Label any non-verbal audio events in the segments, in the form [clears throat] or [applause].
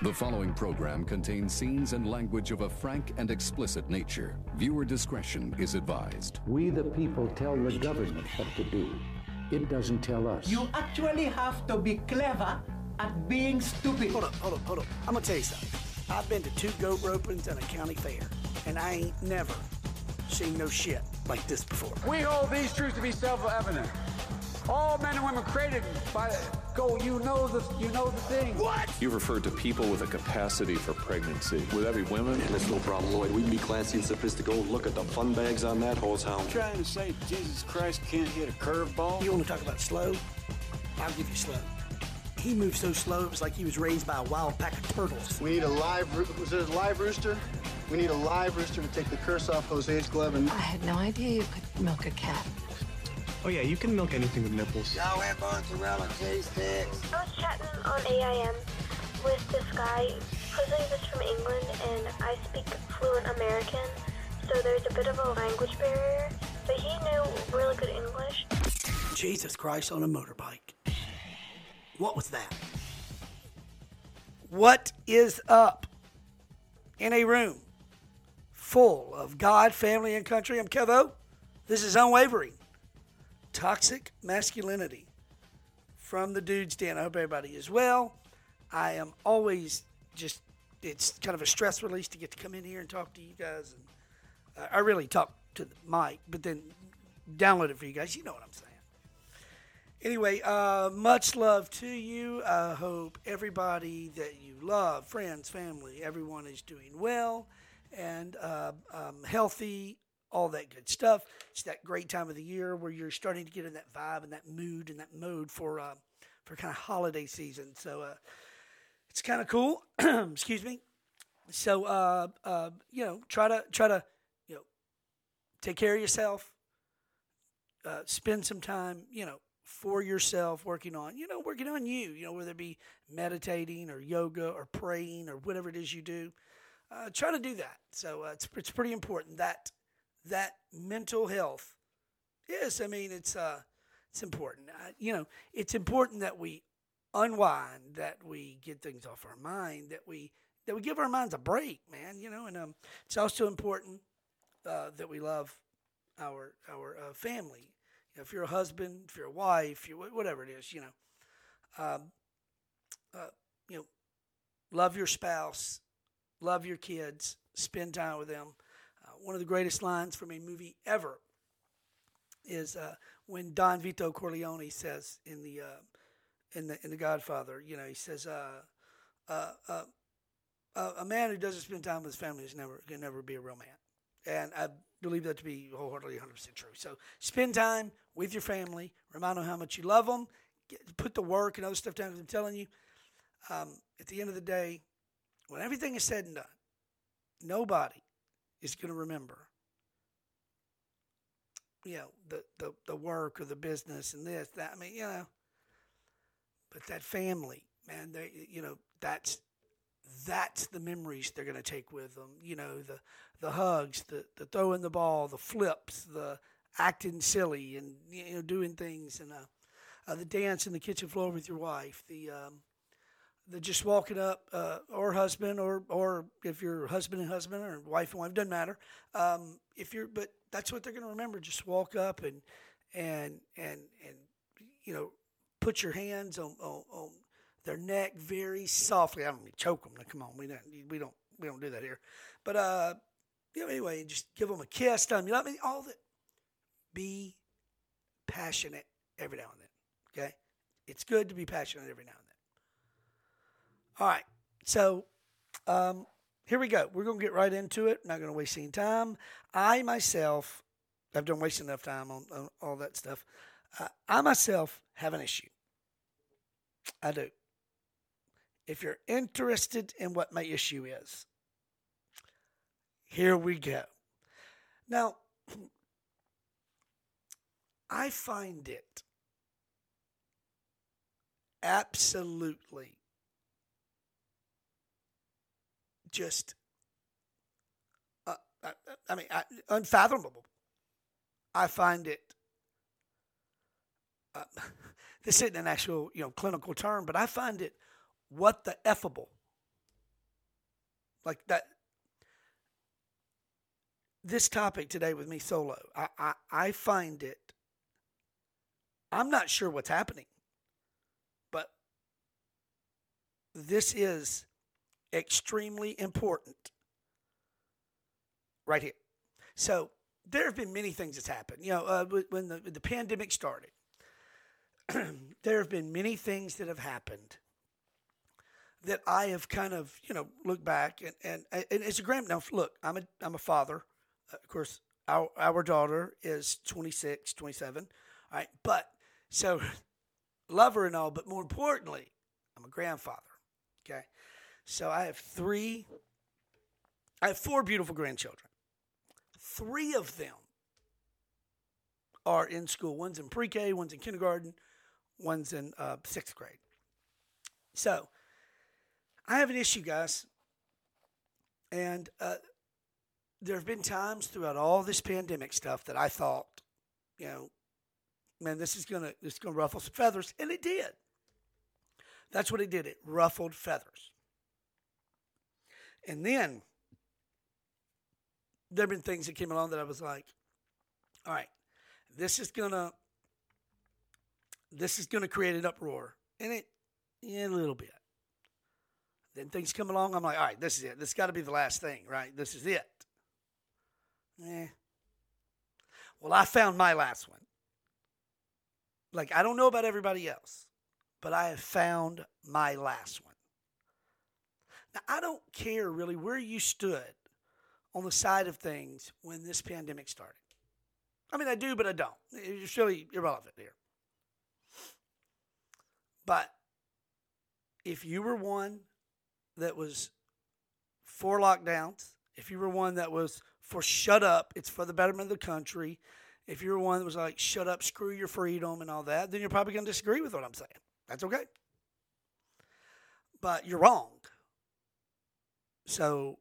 The following program contains scenes and language of a frank and explicit nature. Viewer discretion is advised. We, the people, tell the government what to do. It doesn't tell us. You actually have to be clever at being stupid. Hold up, hold up, hold up. I'm gonna tell you something. I've been to two goat ropings and a county fair, and I ain't never seen no shit like this before. We hold these truths to be self-evident. All men and women created by go. You know the you know the thing. What? You referred to people with a capacity for pregnancy. Would that be women? And it's no problem, Lloyd. We can be classy and sophisticated. Look at the fun bags on that horse hound. Trying to say Jesus Christ can't hit a curveball? You want to talk about slow? I'll give you slow. He moved so slow it was like he was raised by a wild pack of turtles. We need a live. Was it a live rooster? We need a live rooster to take the curse off Jose's glove and. I had no idea you could milk a cat. Oh yeah, you can milk anything with nipples. Y'all have mozzarella cheese sticks. I was chatting on AIM with this guy who's like this from England, and I speak fluent American, so there's a bit of a language barrier. But he knew really good English. Jesus Christ on a motorbike. What was that? What is up in a room full of God, family, and country? I'm Kevo. This is Unwavering. Toxic masculinity from the dude's den. I hope everybody is well. I am always just, it's kind of a stress release to get to come in here and talk to you guys. And uh, I really talk to the mic, but then download it for you guys. You know what I'm saying. Anyway, uh, much love to you. I hope everybody that you love, friends, family, everyone is doing well and uh, um, healthy, all that good stuff. It's that great time of the year where you're starting to get in that vibe and that mood and that mode for uh, for kind of holiday season. So uh, it's kind of cool. [clears throat] Excuse me. So uh, uh, you know, try to try to you know take care of yourself. Uh, spend some time, you know, for yourself, working on, you know, working on you, you know, whether it be meditating or yoga or praying or whatever it is you do. Uh, try to do that. So it's it's pretty important that that mental health. Yes, I mean it's uh it's important. Uh, you know, it's important that we unwind, that we get things off our mind, that we that we give our minds a break, man. You know, and um, it's also important uh, that we love our our uh, family. You know, if you're a husband, if you're a wife, you whatever it is, you know, um, uh, you know, love your spouse, love your kids, spend time with them. One of the greatest lines from a movie ever is uh, when Don Vito Corleone says in the uh, in the in the Godfather, you know, he says, uh, uh, "A man who doesn't spend time with his family is never can never be a real man," and I believe that to be wholeheartedly 100 percent true. So spend time with your family, remind them how much you love them, get, put the work and other stuff down. I'm telling you, um, at the end of the day, when everything is said and done, nobody is going to remember. You know the, the the work or the business and this that i mean you know but that family man they you know that's that's the memories they're going to take with them. You know the the hugs the the throwing the ball the flips the acting silly and you know doing things and uh, uh the dance in the kitchen floor with your wife the um just walking up, uh, or husband, or or if you're husband and husband, or wife and wife, doesn't matter. Um, if you're, but that's what they're going to remember. Just walk up and and and and you know, put your hands on on, on their neck very softly. I don't mean choke them. Come on, we don't we don't we don't do that here. But uh, you know, anyway, just give them a kiss. Them you love me. All that. Be passionate every now and then. Okay, it's good to be passionate every now and then. All right. So um, here we go. We're going to get right into it. Not going to waste any time. I myself, I've done wasting enough time on, on all that stuff. Uh, I myself have an issue. I do. If you're interested in what my issue is, here we go. Now, [clears throat] I find it absolutely just uh, I, I mean I, unfathomable. I find it. Uh, [laughs] this isn't an actual you know clinical term, but I find it what the effable Like that. This topic today with me solo, I, I, I find it. I'm not sure what's happening, but this is extremely important right here. So there have been many things that's happened. You know, uh, when the, the pandemic started, [clears throat] there have been many things that have happened that I have kind of, you know, looked back and, and, and it's a grand. Now, look, I'm a, I'm a father. Uh, of course, our, our daughter is 26, 27. All right. But so [laughs] love her and all, but more importantly, I'm a grandfather. Okay. So I have three, I have four beautiful grandchildren. Three of them are in school. One's in pre K, one's in kindergarten, one's in uh, sixth grade. So I have an issue, guys. And uh, there have been times throughout all this pandemic stuff that I thought, you know, man, this is gonna this is gonna ruffle some feathers, and it did. That's what it did. It ruffled feathers. And then there have been things that came along that I was like, all right, this is gonna this is gonna create an uproar. And it yeah, a little bit. Then things come along, I'm like, all right, this is it. This gotta be the last thing, right? This is it. Eh. Well, I found my last one. Like, I don't know about everybody else, but I have found my last one. Now, I don't care really where you stood on the side of things when this pandemic started. I mean, I do, but I don't. It's really irrelevant here. But if you were one that was for lockdowns, if you were one that was for shut up, it's for the betterment of the country, if you're one that was like, shut up, screw your freedom and all that, then you're probably going to disagree with what I'm saying. That's okay. But you're wrong. So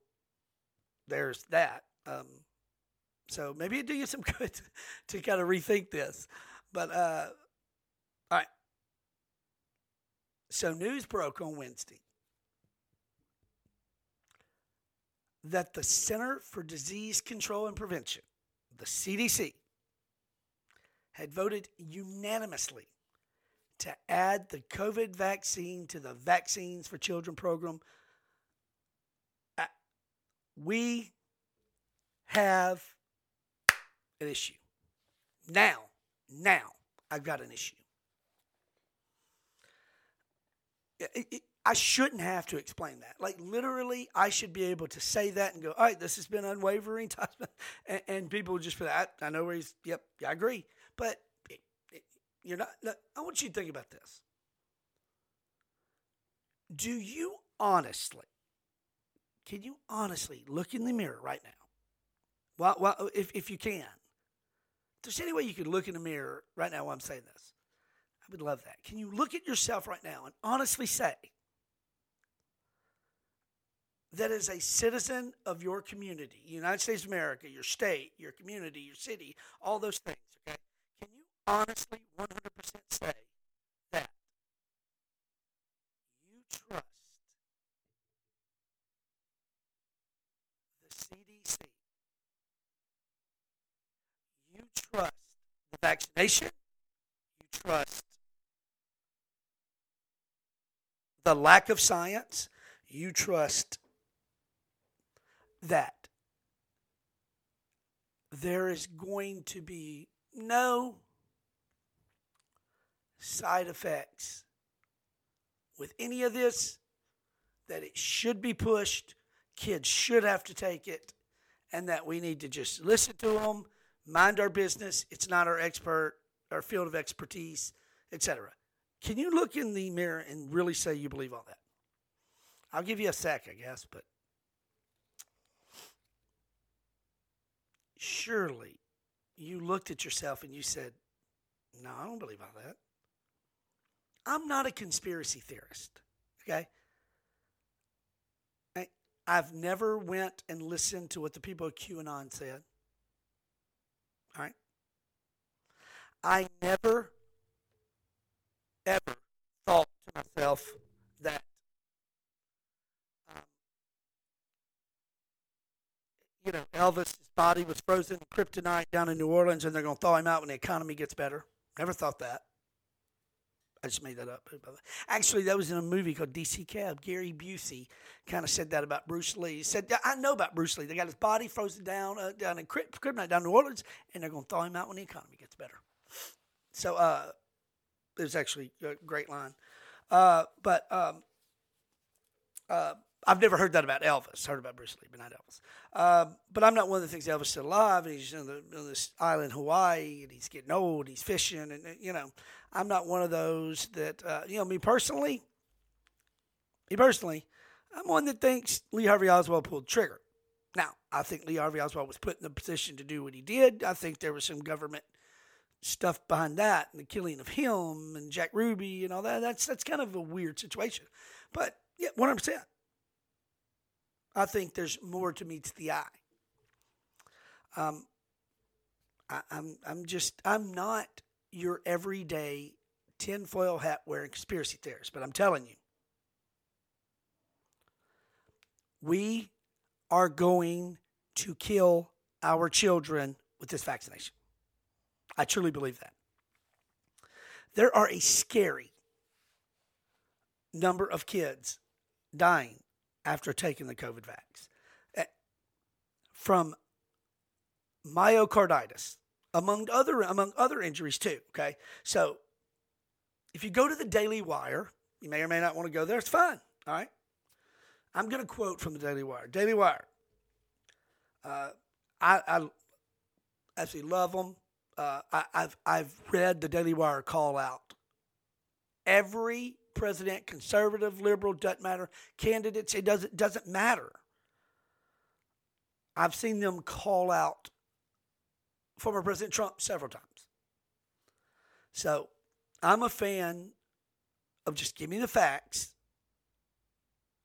there's that. Um, so maybe it'd do you some [laughs] good to kind of rethink this. But uh, all right. So news broke on Wednesday that the Center for Disease Control and Prevention, the CDC, had voted unanimously to add the COVID vaccine to the Vaccines for Children program. We have an issue. Now, now, I've got an issue. I shouldn't have to explain that. Like literally, I should be able to say that and go, "All right, this has been unwavering," [laughs] and, and people just be like, "I, know where he's. Yep, I agree." But you're not. I want you to think about this. Do you honestly, can you honestly look in the mirror right now? Well, well uh, if, if you can, if there's any way you could look in the mirror right now while I'm saying this, I would love that. Can you look at yourself right now and honestly say, that as a citizen of your community, United States of America, your state, your community, your city, all those things, okay? Can you honestly 100% say that you trust the CDC? You trust the vaccination? You trust the lack of science? You trust that there is going to be no side effects with any of this, that it should be pushed, kids should have to take it, and that we need to just listen to them, mind our business. It's not our expert, our field of expertise, etc. Can you look in the mirror and really say you believe all that? I'll give you a sec, I guess, but surely you looked at yourself and you said, No, I don't believe all that. I'm not a conspiracy theorist, okay? I've never went and listened to what the people of QAnon said. All right? I never, ever thought to myself that um, you know, Elvis' body was frozen in kryptonite down in New Orleans, and they're going to thaw him out when the economy gets better. Never thought that. I just made that up. Actually, that was in a movie called DC Cab. Gary Busey kind of said that about Bruce Lee. He said, I know about Bruce Lee. They got his body frozen down uh, down in Kryptonite, down in New Orleans, and they're going to thaw him out when the economy gets better. So uh, it was actually a great line. Uh, but um, uh, I've never heard that about Elvis. Heard about Bruce Lee, but not Elvis. Uh, but I'm not one of the things Elvis still alive, and he's on, the, on this island, Hawaii, and he's getting old. He's fishing, and you know, I'm not one of those that uh, you know. Me personally, me personally, I'm one that thinks Lee Harvey Oswald pulled the trigger. Now, I think Lee Harvey Oswald was put in the position to do what he did. I think there was some government stuff behind that, and the killing of him and Jack Ruby and all that. That's that's kind of a weird situation, but yeah, 100. percent I think there's more to meet the eye. Um, I, I'm I'm just I'm not your everyday tinfoil hat wearing conspiracy theorist, but I'm telling you, we are going to kill our children with this vaccination. I truly believe that. There are a scary number of kids dying after taking the COVID vax eh, from myocarditis, among other among other injuries too. Okay, so if you go to the Daily Wire, you may or may not want to go there. It's fine. All right, I'm going to quote from the Daily Wire. Daily Wire. Uh, I, I absolutely love them. Uh, I, I've I've read the Daily Wire call out every president, conservative, liberal, doesn't matter. Candidates, it doesn't doesn't matter. I've seen them call out former President Trump several times. So I'm a fan of just give me the facts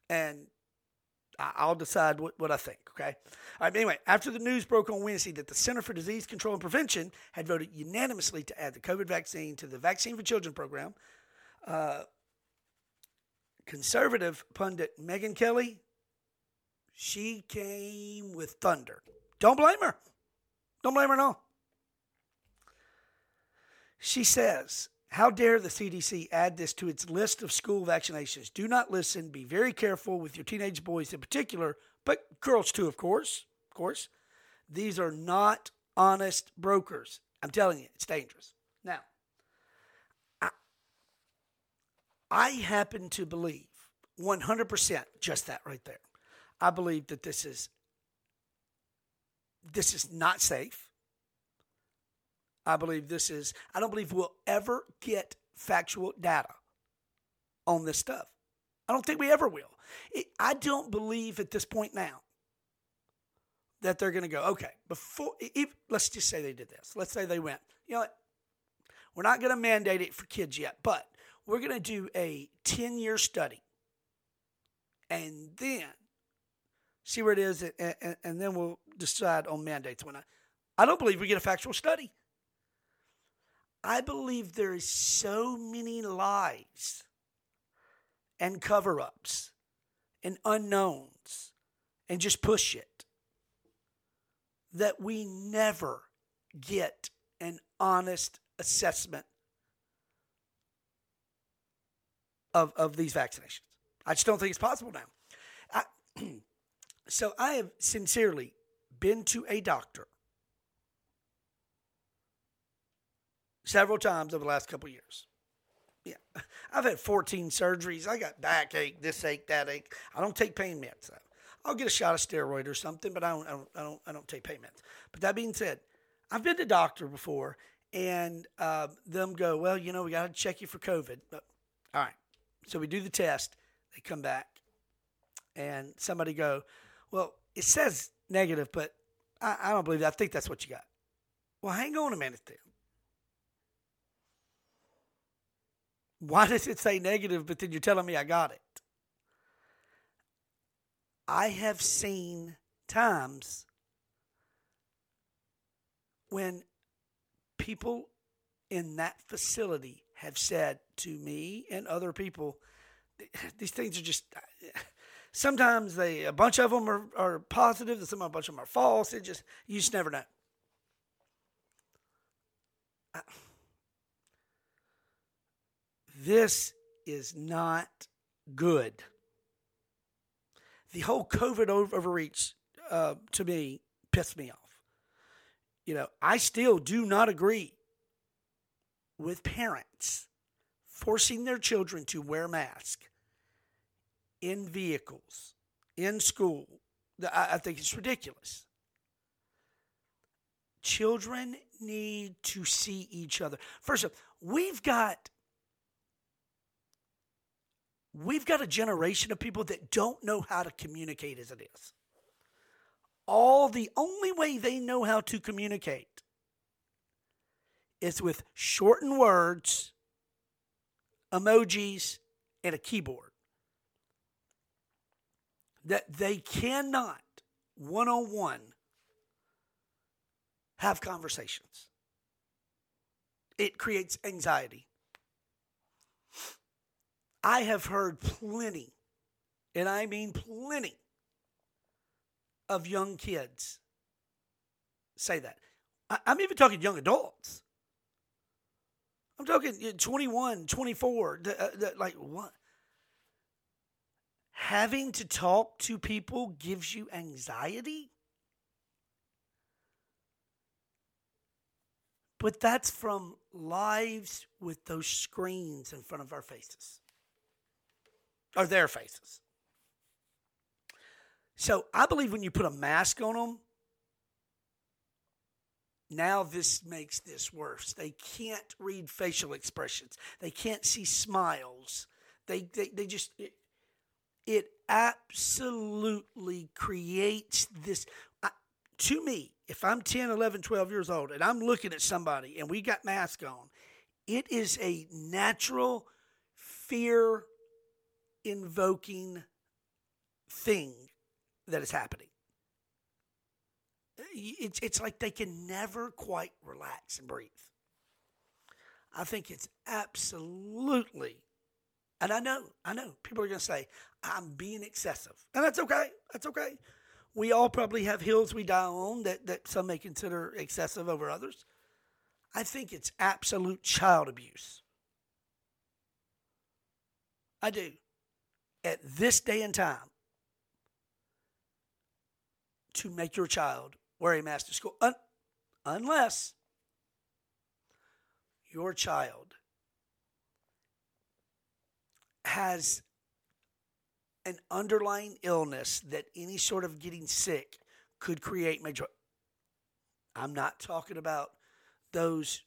and I'll decide what, what I think, okay? All right, anyway, after the news broke on Wednesday that the Center for Disease Control and Prevention had voted unanimously to add the COVID vaccine to the Vaccine for Children program, uh, conservative pundit Megyn Kelly, she came with thunder. Don't blame her. Don't blame her at all. She says, How dare the CDC add this to its list of school vaccinations? Do not listen. Be very careful with your teenage boys in particular, but girls too, of course. Of course. These are not honest brokers. I'm telling you, it's dangerous. Now, I happen to believe 100% just that right there. I believe that this is this is not safe. I believe this is I don't believe we'll ever get factual data on this stuff. I don't think we ever will. It, I don't believe at this point now that they're going to go, okay, before, if, let's just say they did this. Let's say they went, you know what? We're not going to mandate it for kids yet, but we're going to do a 10 year study and then see where it is, and, and, and, then we'll decide on mandates. When I, I don't believe we get a factual study. I believe there is so many lies and cover ups and unknowns and just push it that we never get an honest assessment of, of these vaccinations. I just don't think it's possible now. I, [clears throat] so I have sincerely been to a doctor several times over the last couple years. Yeah, [laughs] I've had 14 surgeries. I got backache, this ache, that ache. I don't take pain meds. I'll get a shot of steroid or something, but I don't, I don't, I don't, I don't take pain meds. But that being said, I've been to doctor before, and uh, them go, well, you know, we got to check you for COVID. But, all right, so we do the test. They come back, and somebody go, "Well, it says negative, but I, I don't believe that. I think that's what you got." Well, hang on a minute then. Why does it say negative, but then you're telling me I got it? I have seen times when people in that facility have said to me and other people, [sighs] these things are just sometimes they a bunch of them are, are positive, and some a bunch of them are false. It just you just never know. [sighs] This is not good. The whole COVID overreach uh, to me pissed me off. You know, I still do not agree with parents forcing their children to wear masks in vehicles, in school. I, I think it's ridiculous. Children need to see each other. First of all, we've got we've got a generation of people that don't know how to communicate as it is. All the only way they know how to communicate is with shortened words, emojis, and a keyboard. That they cannot one on one have conversations. It creates anxiety. I have heard plenty, and I mean plenty, of young kids say that. I'm even talking young adults. I'm talking 21, 24, uh, like what? Having to talk to people gives you anxiety? But that's from lives with those screens in front of our faces or their faces. So I believe when you put a mask on them, now this makes this worse. They can't read facial expressions. They can't see smiles. They they, they just it, it absolutely creates this I, to me, if I'm 10, 11, 12 years old and I'm looking at somebody and we got mask on, it is a natural fear invoking thing that is happening. It's, it's like they can never quite relax and breathe. I think it's absolutely, and I know, I know, people are going to say, I'm being excessive. And that's okay. That's okay. We all probably have hills we die on that, that some may consider excessive over others. I think it's absolute child abuse. I do at this day and time to make your child wear a mask to school Un- unless your child has an underlying illness that any sort of getting sick could create major I'm not talking about those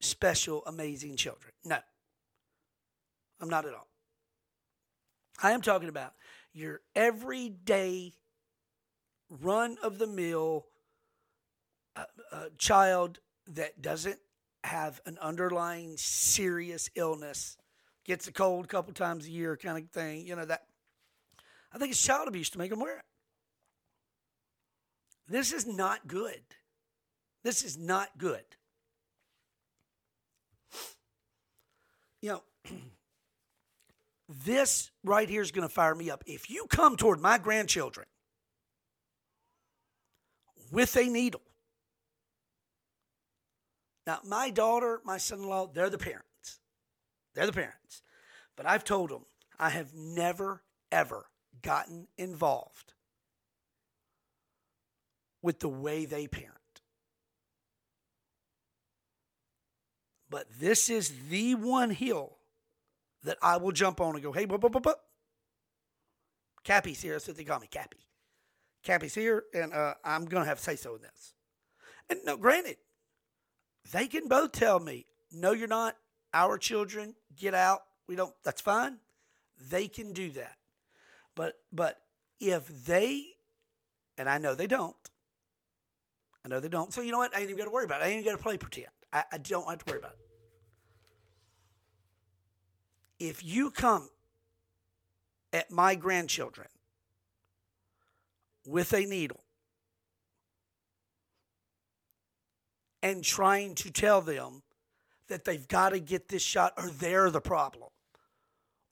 special amazing children. No. I'm not at all. I am talking about your everyday run of the mill uh, uh, child that doesn't have an underlying serious illness, gets a cold a couple times a year kind of thing, you know, that I think it's child abuse to make them wear it. This is not good. This is not good. You know, [clears throat] This right here is going to fire me up. If you come toward my grandchildren with a needle, now my daughter, my son in law, they're the parents. They're the parents. But I've told them I have never, ever gotten involved with the way they parent. But this is the one hill that I will jump on and go, hey, bu- bu- bu- bu- Cappy's here. That's what they call me, Cappy. Cappy's here, and uh, I'm going to have to say so in this. And no, granted, they can both tell me, no, you're not. Our children, get out. We don't, that's fine. They can do that. But, but if they, and I know they don't, I know they don't. So you know what? I ain't even got to worry about it. I ain't got to play pretend. I, I don't have to worry about it if you come at my grandchildren with a needle and trying to tell them that they've got to get this shot or they're the problem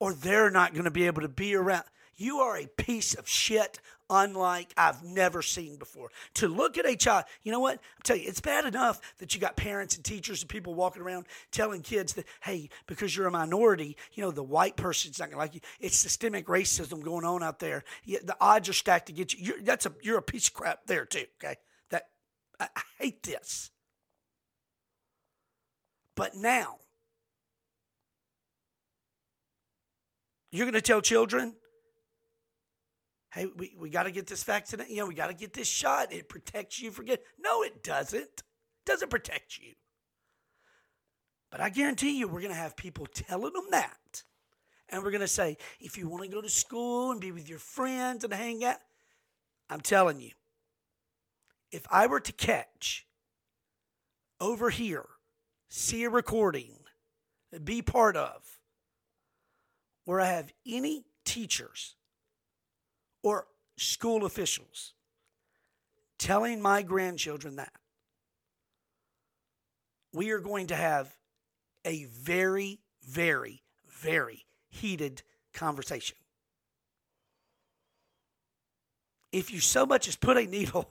or they're not going to be able to be around. You are a piece of shit unlike I've never seen before. To look at a child, you know what? I'm telling you, it's bad enough that you got parents and teachers and people walking around telling kids that, hey, because you're a minority, you know, the white person's not going to like you. It's systemic racism going on out there. the odds are stacked get you. You're, that's a, you're a piece of crap there, too, okay? That I, I hate this. But now, you're going to tell children hey, we, we got to get this vaccine, you know, we got to get this shot. It protects you from get. No, it doesn't. It doesn't protect you. But I guarantee you, we're going to have people telling them that. And we're going to say, if you want to go to school and be with your friends and hang out, I'm telling you, if I were to catch over here, see a recording, be part of, where I have any teachers or school officials telling my grandchildren that, we are going to have a very, very, very heated conversation. If you so much as put a needle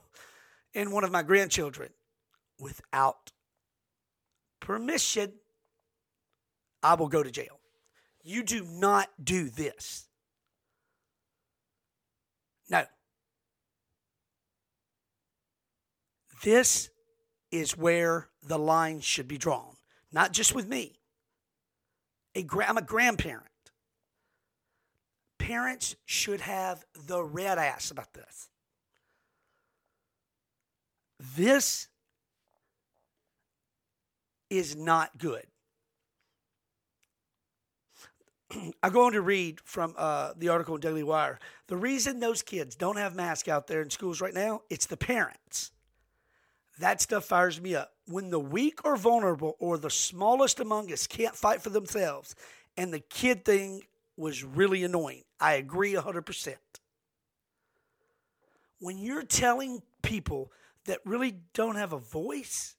in one of my grandchildren without permission, I will go to jail. You do not do this. No. This is where the line should be drawn, not just with me. A gra- I'm a grandparent. Parents should have the red ass about this. This is not good. [clears throat] I go on to read from uh, the article in Daily Wire. The reason those kids don't have masks out there in schools right now, it's the parents. That stuff fires me up. When the weak or vulnerable or the smallest among us can't fight for themselves, and the kid thing was really annoying. I agree 100%. When you're telling people that really don't have a voice,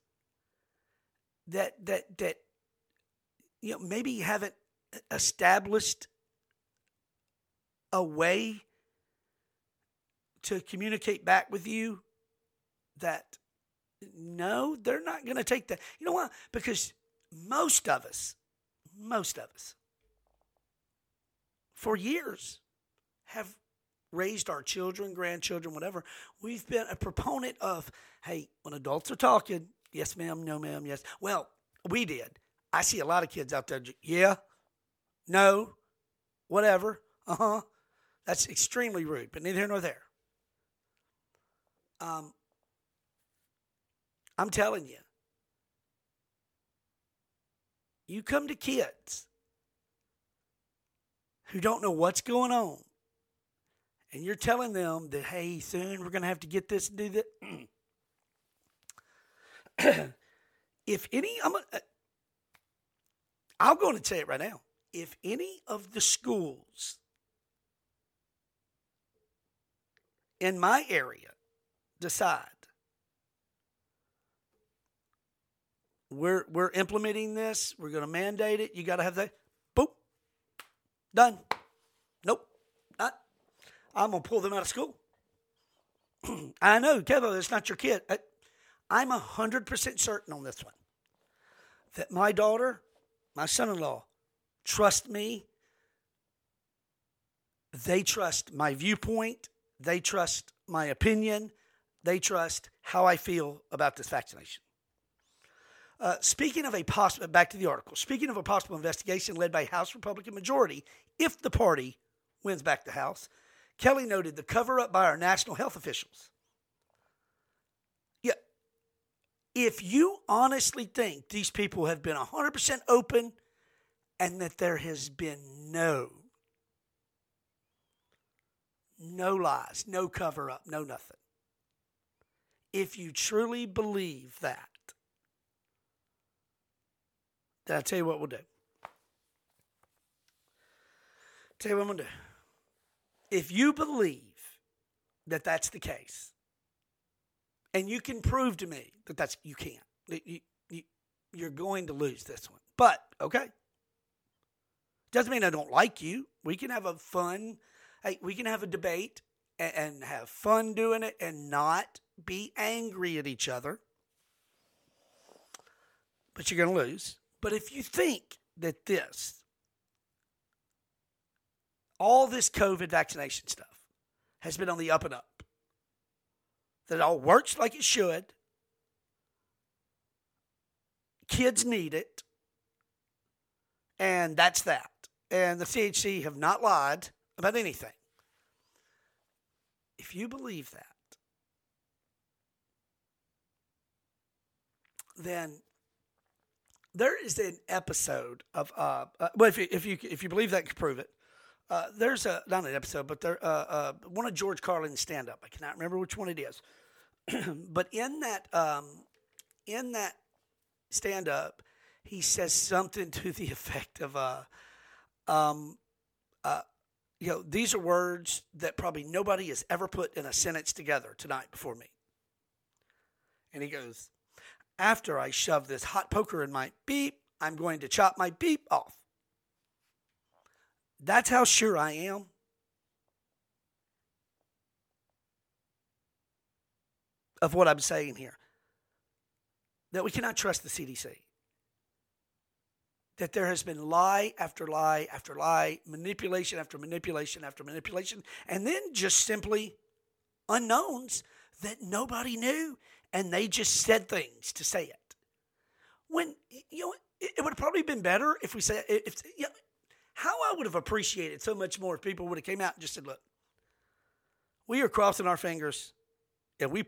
that that that you know maybe haven't established a way to communicate back with you that no, they're not going to take that. You know why? Because most of us, most of us, for years have raised our children, grandchildren, whatever. We've been a proponent of, hey, when adults are talking, yes, ma'am, no, ma'am, yes. Well, we did. I see a lot of kids out there, yeah, no, whatever, uh huh. That's extremely rude, but neither here nor there. Um, I'm telling you, you come to kids who don't know what's going on, and you're telling them that, hey, soon we're going to have to get this and do that. [clears throat] if any, I'm, uh, I'll go and say it right now if any of the schools in my area decide we're we're implementing this, we're going to mandate it, you got to have that boop done. Nope. Not. I'm going to pull them out of school. [clears throat] I know, Kevo, that's not your kid. I, I'm 100% certain on this one that my daughter, my son in law, trust me. They trust my viewpoint. They trust my opinion. They trust how I feel about this vaccination. Uh, speaking of a possible, back to the article, speaking of a possible investigation led by House Republican majority, if the party wins back the House, Kelly noted the cover up by our national health officials. Yeah, if you honestly think these people have been 100% open and that there has been no no lies, no cover up, no nothing. If you truly believe that, then I tell you what we'll do. Tell you what I'm gonna do. If you believe that that's the case, and you can prove to me that that's you can't, you, you, you're going to lose this one. But okay, doesn't mean I don't like you. We can have a fun Hey, we can have a debate and, and have fun doing it and not be angry at each other. But you're going to lose. But if you think that this, all this COVID vaccination stuff, has been on the up and up, that it all works like it should, kids need it, and that's that. And the CHC have not lied about anything. If you believe that, then there is an episode of uh, uh well if you if you if you believe that can prove it. Uh, there's a not an episode but there uh, uh one of George Carlin's stand up I cannot remember which one it is. [clears throat] But in that um in that stand up he says something [laughs] to the effect of uh um uh you know these are words that probably nobody has ever put in a sentence together tonight before me and he goes after I shove this hot poker in my beep, I'm going to chop my beep off. That's how sure I am. Of what I'm saying here. That we cannot trust the CDC. That there has been lie after lie after lie, manipulation after manipulation after manipulation, and then just simply unknowns that nobody knew and they just said things to say it. When you know, it, it would have probably been better if we said if you know, how I would have appreciated so much more if people would have came out and just said, "Look, we are crossing our fingers, and we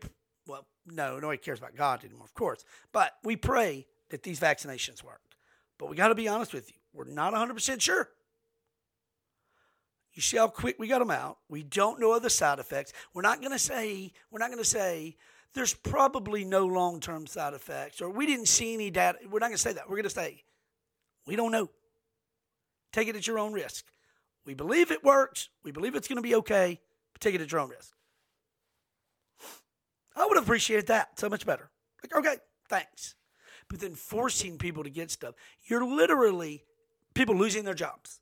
well, no, nobody cares about God anymore, of course, but we pray that these vaccinations work. But we got to be honest with you, we're not 100 percent sure." You see how quick we got them out. We don't know of the side effects. We're not going to say, we're not going to say, there's probably no long term side effects, or we didn't see any data. We're not going to say that. We're going to say, we don't know. Take it at your own risk. We believe it works. We believe it's going to be okay, but take it at your own risk. I would appreciate that so much better. Like, okay, thanks. But then forcing people to get stuff, you're literally people losing their jobs.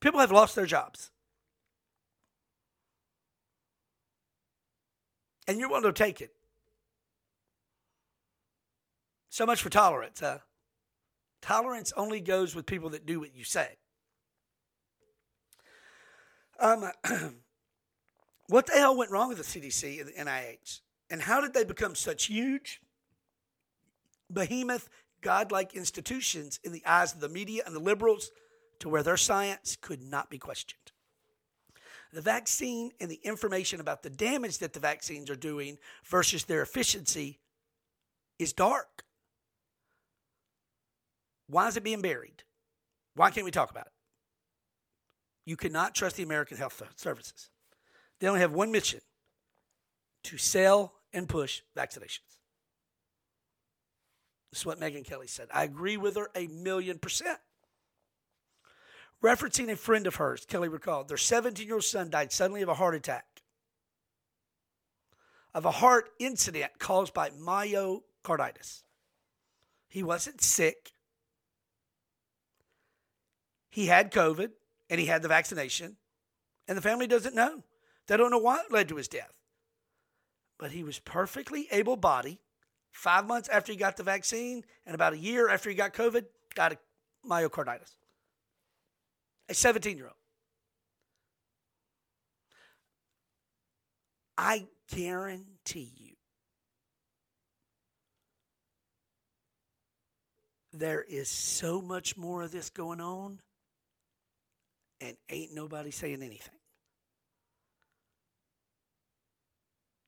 People have lost their jobs. and you're willing to take it. So much for tolerance, huh? Tolerance only goes with people that do what you say. Um, [clears throat] what the hell went wrong with the CDC and the NIH? And how did they become such huge, behemoth, godlike institutions in the eyes of the media and the liberals to where their science could not be questioned? the vaccine and the information about the damage that the vaccines are doing versus their efficiency is dark. Why is it being buried? Why can't we talk about it? You cannot trust the American Health Services. They only have one mission to sell and push vaccinations. This is what Megyn Kelly said. I agree with her a million percent. Referencing a friend of hers, Kelly recalled, their 17 year old son died suddenly of a heart attack, of a heart incident caused by myocarditis. He wasn't sick. He had COVID and he had the vaccination, and the family doesn't know. They don't know what led to his death. But he was perfectly able bodied. Five months after he got the vaccine and about a year after he got COVID, got a myocarditis a 17 year old. I guarantee you there is so much more of this going on, and ain't nobody saying anything.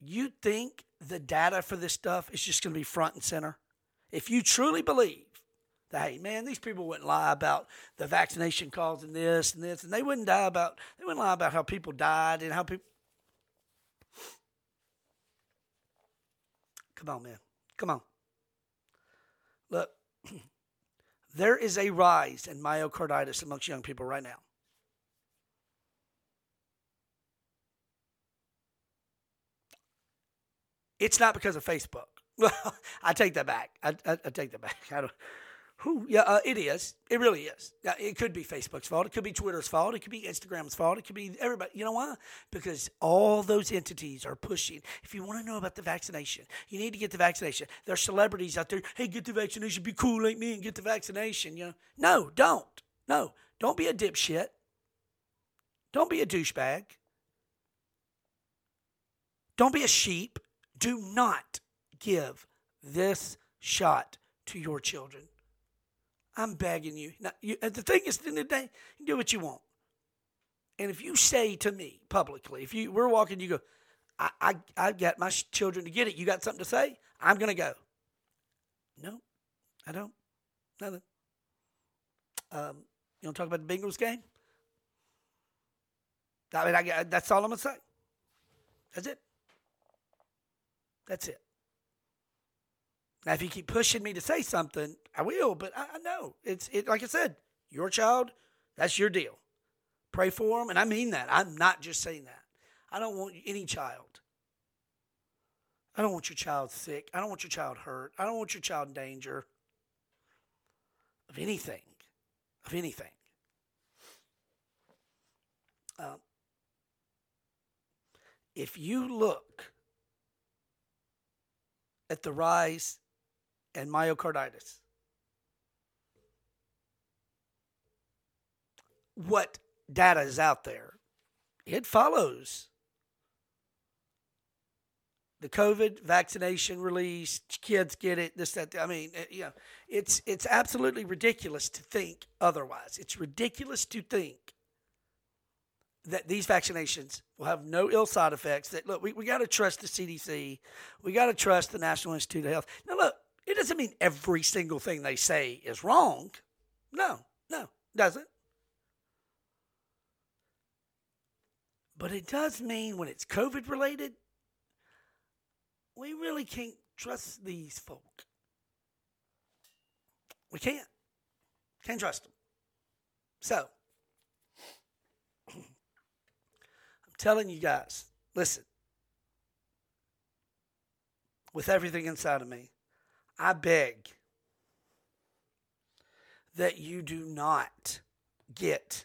You think the data for this stuff is just going to be front and center? If you truly believe that, hey, man, these people wouldn't lie about the vaccination causing this and this, and they wouldn't die about they wouldn't lie about how people died and how people. Come on, man. Come on. Look, [clears throat] there is a rise in myocarditis amongst young people right now. It's not because of Facebook. [laughs] I take that back. I, I, I take that back. I don't. Who? Yeah, uh, it is. It really is. It could be Facebook's fault. It could be Twitter's fault. It could be Instagram's fault. It could be everybody. You know why? Because all those entities are pushing. If you want to know about the vaccination, you need to get the vaccination. There are celebrities out there. Hey, get the vaccination. Be cool like me and get the vaccination. You know? No, don't. No, don't be a dipshit. Don't be a douchebag. Don't be a sheep. Do not give this shot to your children. I'm begging you. Now, you, the thing is, at the end of the day, do what you want. And if you say to me publicly, if you we're walking, you go, I I I got my children to get it. You got something to say? I'm gonna go. No, I don't. Nothing. Um, you want to talk about the Bengals game? I mean, I, that's all I'm gonna say. That's it. That's it. Now, if you keep pushing me to say something, I will. But I, I know it's it. Like I said, your child. That's your deal. Pray for them, and I mean that. I'm not just saying that. I don't want any child. I don't want your child sick. I don't want your child hurt. I don't want your child in danger of anything. Of anything. Um, if you look at the rise and myocarditis. What data is out there? It follows the COVID vaccination release. Kids get it. This that. I mean, you know, it's it's absolutely ridiculous to think otherwise. It's ridiculous to think that these vaccinations will have no ill side effects. That look, we, we got to trust the CDC. We got to trust the National Institute of Health. Now, look, it doesn't mean every single thing they say is wrong. No, no, doesn't. But it does mean when it's COVID related, we really can't trust these folk. We can't. Can't trust them. So, I'm telling you guys, listen, with everything inside of me, I beg that you do not get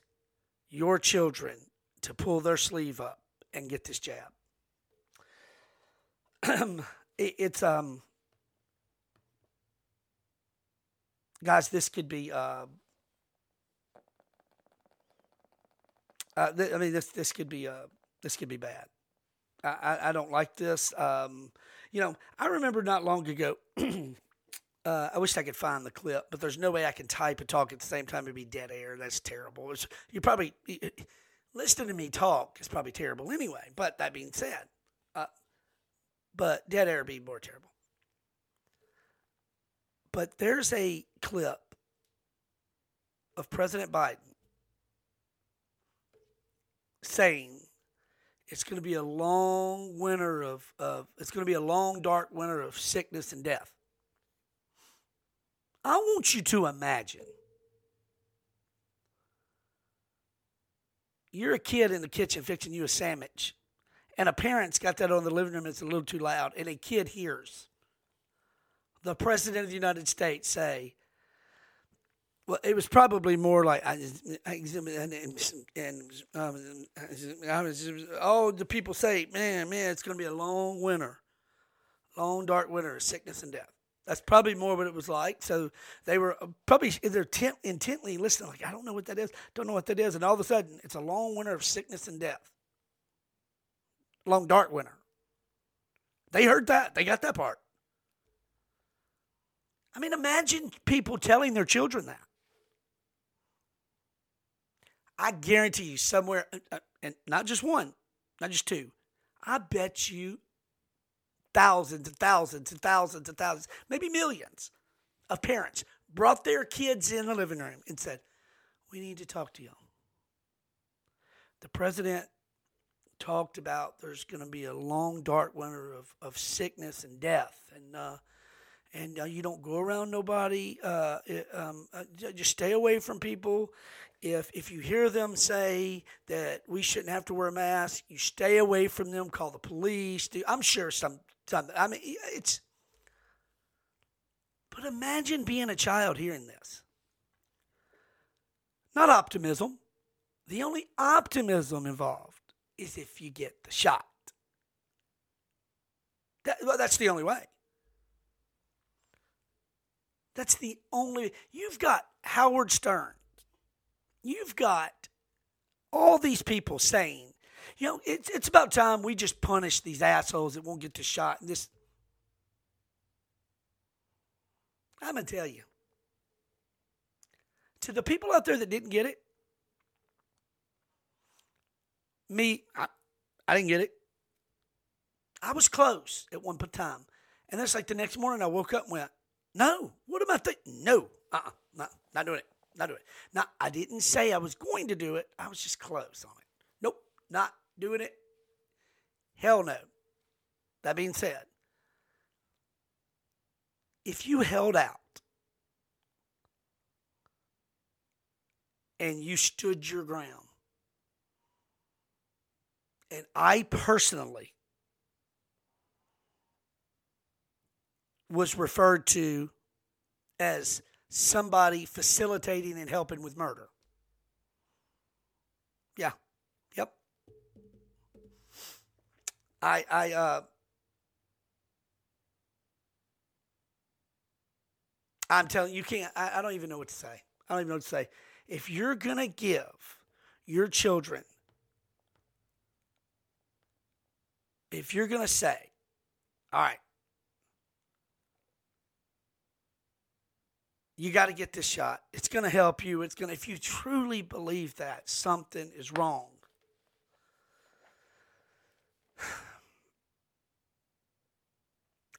your children to pull their sleeve up and get this jab. [clears throat] it's um guys this could be uh, uh th- i mean this this could be uh this could be bad i i, I don't like this um you know, I remember not long ago. [clears throat] uh, I wish I could find the clip, but there's no way I can type and talk at the same time. It'd be dead air. That's terrible. You probably listening to me talk is probably terrible anyway. But that being said, uh, but dead air would be more terrible. But there's a clip of President Biden saying it's going to be a long winter of, of it's going to be a long dark winter of sickness and death. I want you to imagine. You're a kid in the kitchen fixing you a sandwich and a parent's got that on the living room it's a little too loud and a kid hears the president of the united states say well, it was probably more like I, was, all the people say, man, man, it's going to be a long winter, long dark winter of sickness and death. That's probably more what it was like. So they were uh, probably they're tent, intently listening, like I don't know what that is, don't know what that is, and all of a sudden it's a long winter of sickness and death, long dark winter. They heard that. They got that part. I mean, imagine people telling their children that. I guarantee you somewhere, uh, uh, and not just one, not just two, I bet you thousands and thousands and thousands and thousands, maybe millions of parents brought their kids in the living room and said, We need to talk to y'all. The president talked about there's going to be a long, dark winter of, of sickness and death. And, uh, and uh, you don't go around nobody. Uh, it, um, uh, just stay away from people if if you hear them say that we shouldn't have to wear a mask, you stay away from them. Call the police. Do I'm sure some some. I mean, it's. But imagine being a child hearing this. Not optimism. The only optimism involved is if you get the shot. That, well, that's the only way. That's the only. You've got Howard Stern. You've got all these people saying, you know, it's it's about time we just punish these assholes that won't get the shot. And this, I'm gonna tell you, to the people out there that didn't get it, me, I, I didn't get it. I was close at one time. And that's like the next morning I woke up and went, no, what am I thinking? No, uh-uh, not, not doing it, not doing it. Now, I didn't say I was going to do it. I was just close on it. Nope, not doing it. Hell no. That being said, if you held out and you stood your ground, and I personally was referred to as somebody facilitating and helping with murder. Yeah. Yep. I I uh I'm telling you, can't I, I don't even know what to say. I don't even know what to say. If you're gonna give your children if you're gonna say, all right, you got to get this shot. It's going to help you. It's going to, if you truly believe that, something is wrong.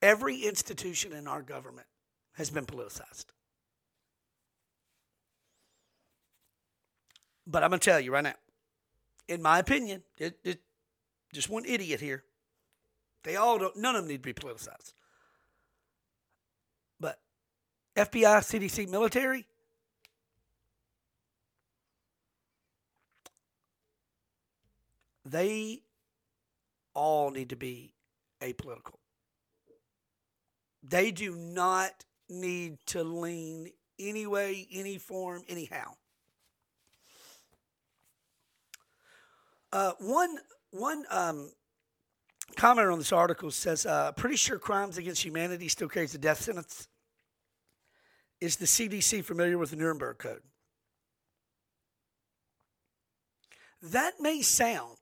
Every institution in our government has been politicized. But I'm going to tell you right now, in my opinion, it, it, just one idiot here. They all don't, none of them need to be politicized. FBI, CDC, military. They all need to be apolitical. They do not need to lean any way, any form, anyhow. Uh, one one um, commenter on this article says, uh, "Pretty sure crimes against humanity still carries a death sentence." Is the CDC familiar with the Nuremberg Code? That may sound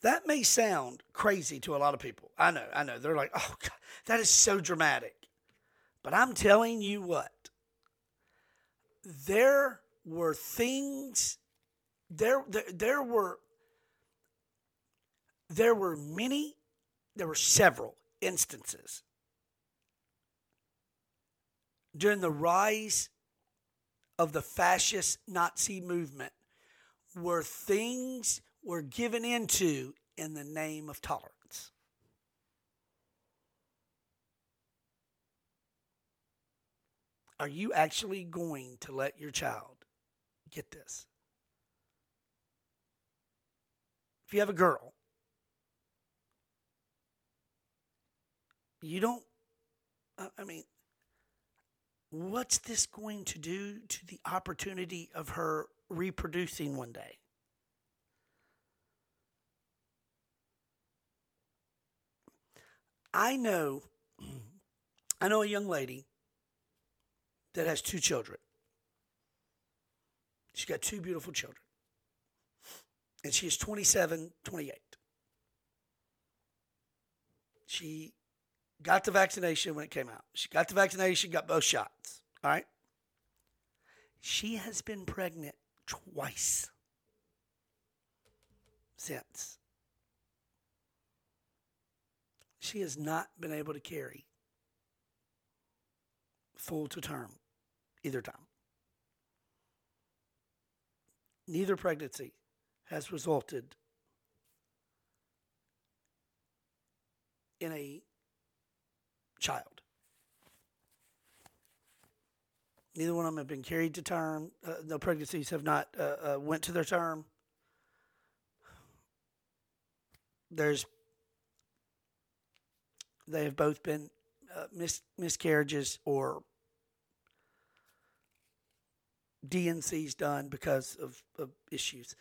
that may sound crazy to a lot of people. I know, I know. They're like, "Oh God, that is so dramatic." But I'm telling you what. There were things there there, there were there were many there were several instances during the rise of the fascist Nazi movement where things were given into in the name of tolerance. Are you actually going to let your child get this? If you have a girl, you don't, I mean, what's this going to do to the opportunity of her reproducing one day? I know [clears throat] I know a young lady that has two children. She's got two beautiful children. And she is 27, 28. She got the vaccination when it came out. She got the vaccination, got both shots. All right. She has been pregnant twice since. She has not been able to carry full to term either time. Neither pregnancy has resulted in a child. Neither one of them have been carried to term. Uh, no pregnancies have not uh, uh, went to their term. There's they have both been uh, mis- miscarriages or D&Cs done because of, of issues.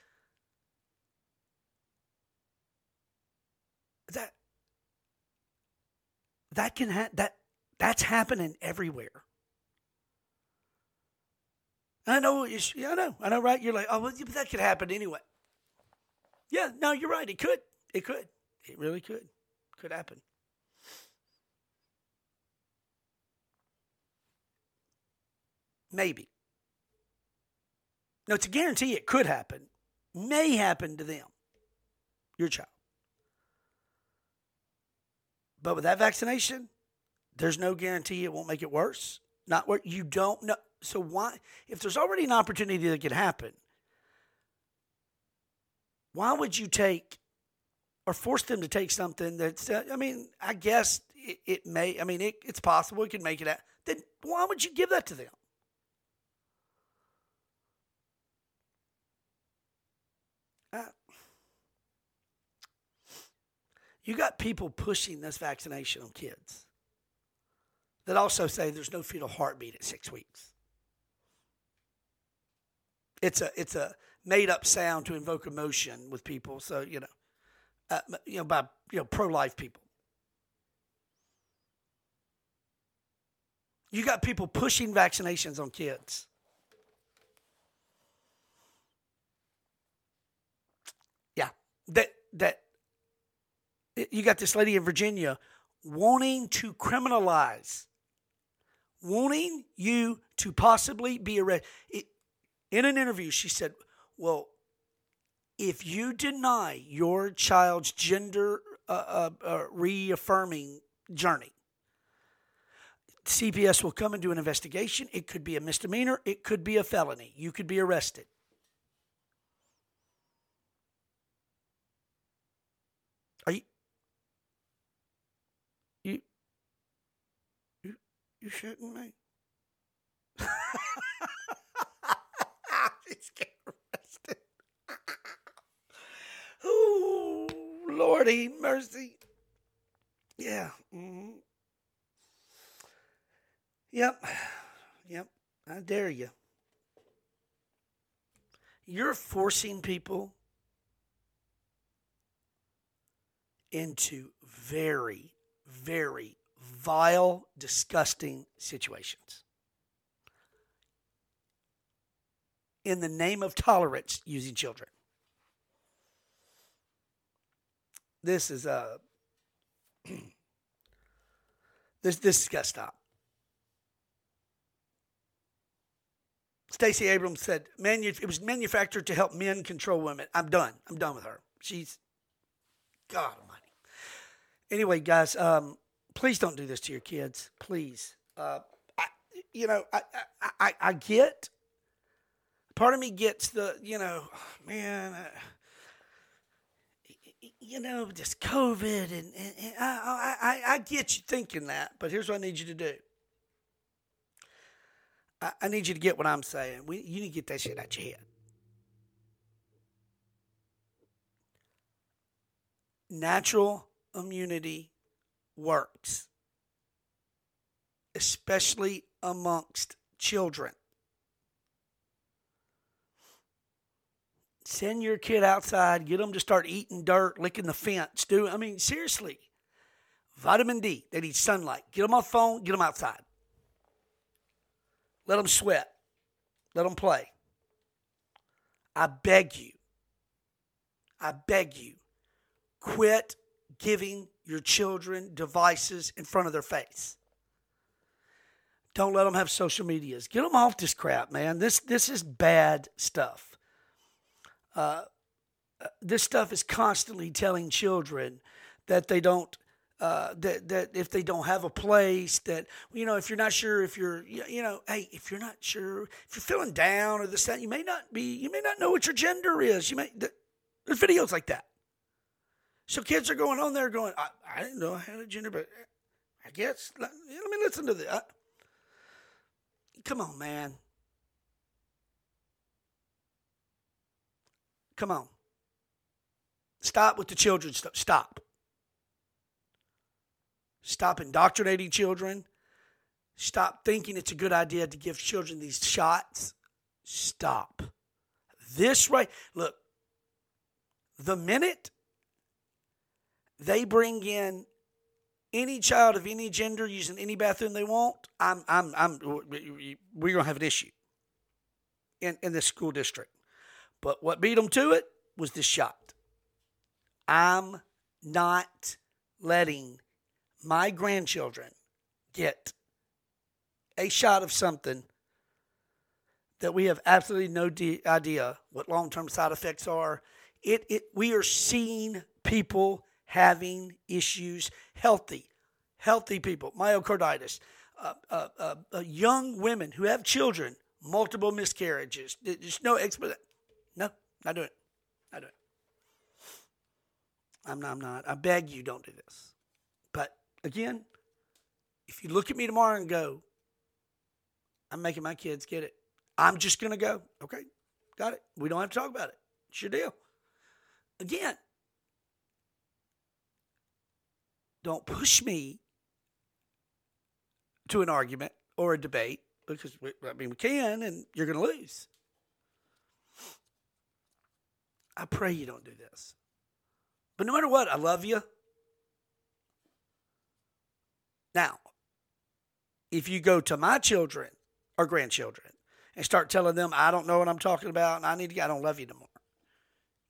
That that can ha- that that's happening everywhere. I know. I know. I know. Right? You're like, oh, well, that could happen anyway. Yeah. No, you're right. It could. It could. It really could. Could happen. Maybe. No, it's a guarantee it could happen. May happen to them. Your child. But with that vaccination, there's no guarantee it won't make it worse. Not what you don't know. So why, if there's already an opportunity that could happen, why would you take or force them to take something that's? Uh, I mean, I guess it, it may. I mean, it, it's possible it could make it. Out. Then why would you give that to them? Uh, you got people pushing this vaccination on kids that also say there's no fetal heartbeat at six weeks. It's a it's a made up sound to invoke emotion with people. So you know, uh, you know by you know pro life people. You got people pushing vaccinations on kids. Yeah, that that you got this lady in Virginia wanting to criminalize, wanting you to possibly be arrested. In an interview, she said, Well, if you deny your child's gender uh, uh, uh, reaffirming journey, CPS will come and do an investigation. It could be a misdemeanor, it could be a felony. You could be arrested. Are you you you you shooting me? [laughs] He's getting arrested. oh, Lordy mercy. Yeah. Mm-hmm. Yep. Yep. I dare you. You're forcing people into very, very vile, disgusting situations. In the name of tolerance using children. This is a. [clears throat] this this has got to stop. Stacey Abrams said, it was manufactured to help men control women. I'm done. I'm done with her. She's, God almighty. Anyway, guys, um, please don't do this to your kids. Please. Uh, I, you know, I, I, I, I, get, part of me gets the, you know, man, uh, you know, just COVID, and, and, and I, I, I get you thinking that, but here's what I need you to do. I, I need you to get what I'm saying. We, you need to get that shit out your head. Natural immunity works, especially amongst children. Send your kid outside, get them to start eating dirt, licking the fence. Do I mean seriously? Vitamin D. They need sunlight. Get them off phone. Get them outside. Let them sweat. Let them play. I beg you. I beg you. Quit giving your children devices in front of their face. Don't let them have social medias. Get them off this crap, man. This this is bad stuff. Uh, this stuff is constantly telling children that they don't uh, that that if they don't have a place, that you know, if you're not sure if you're, you know, hey, if you're not sure if you're feeling down or this that, you may not be, you may not know what your gender is. You may there's videos like that. So kids are going on there going, I, I didn't know I had a gender, but I guess let, let me listen to that. Uh, come on, man. Come on. Stop with the children. Stop. Stop indoctrinating children. Stop thinking it's a good idea to give children these shots. Stop. This right, look, the minute they bring in any child of any gender using any bathroom they want, I'm, I'm, I'm, we're gonna have an issue in in this school district. But what beat them to it was this shot. I'm not letting my grandchildren get a shot of something that we have absolutely no de- idea what long-term side effects are. It, it we are seeing people having issues, healthy, healthy people, myocarditis, uh, uh, uh, uh young women who have children, multiple miscarriages. There's no explanation. No, not doing it. Not doing it. I'm not, I'm not. I beg you, don't do this. But again, if you look at me tomorrow and go, I'm making my kids get it. I'm just going to go, okay, got it. We don't have to talk about it. It's your deal. Again, don't push me to an argument or a debate because we, I mean we can, and you're going to lose. I pray you don't do this. But no matter what, I love you. Now, if you go to my children or grandchildren and start telling them, I don't know what I'm talking about and I need to, I don't love you no more.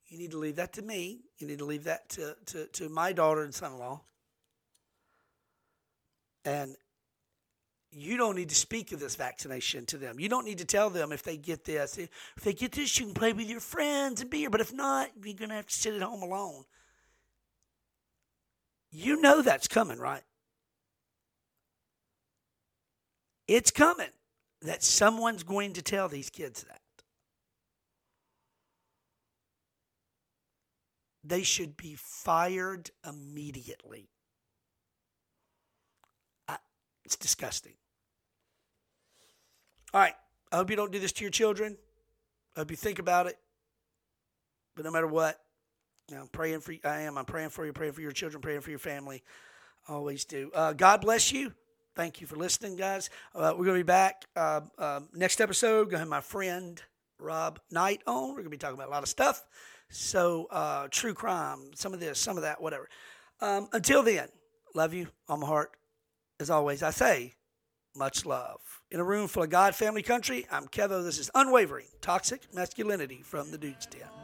You need to leave that to me. You need to leave that to, to, to my daughter and son in law. And you don't need to speak of this vaccination to them. You don't need to tell them if they get this. If they get this, you can play with your friends and be here. But if not, you're going to have to sit at home alone. You know that's coming, right? It's coming that someone's going to tell these kids that. They should be fired immediately. It's disgusting. All right. I hope you don't do this to your children. I hope you think about it. But no matter what, you know, I'm praying for you. I am. I'm praying for you, praying for your children, praying for your family. Always do. Uh, God bless you. Thank you for listening, guys. Uh, we're going to be back uh, next episode. Going to have my friend Rob Knight on. We're going to be talking about a lot of stuff. So, uh, true crime, some of this, some of that, whatever. Um, until then, love you on my heart. As always, I say, much love. In a room full of God, family, country, I'm Kevo. This is Unwavering Toxic Masculinity from the Dude's Den.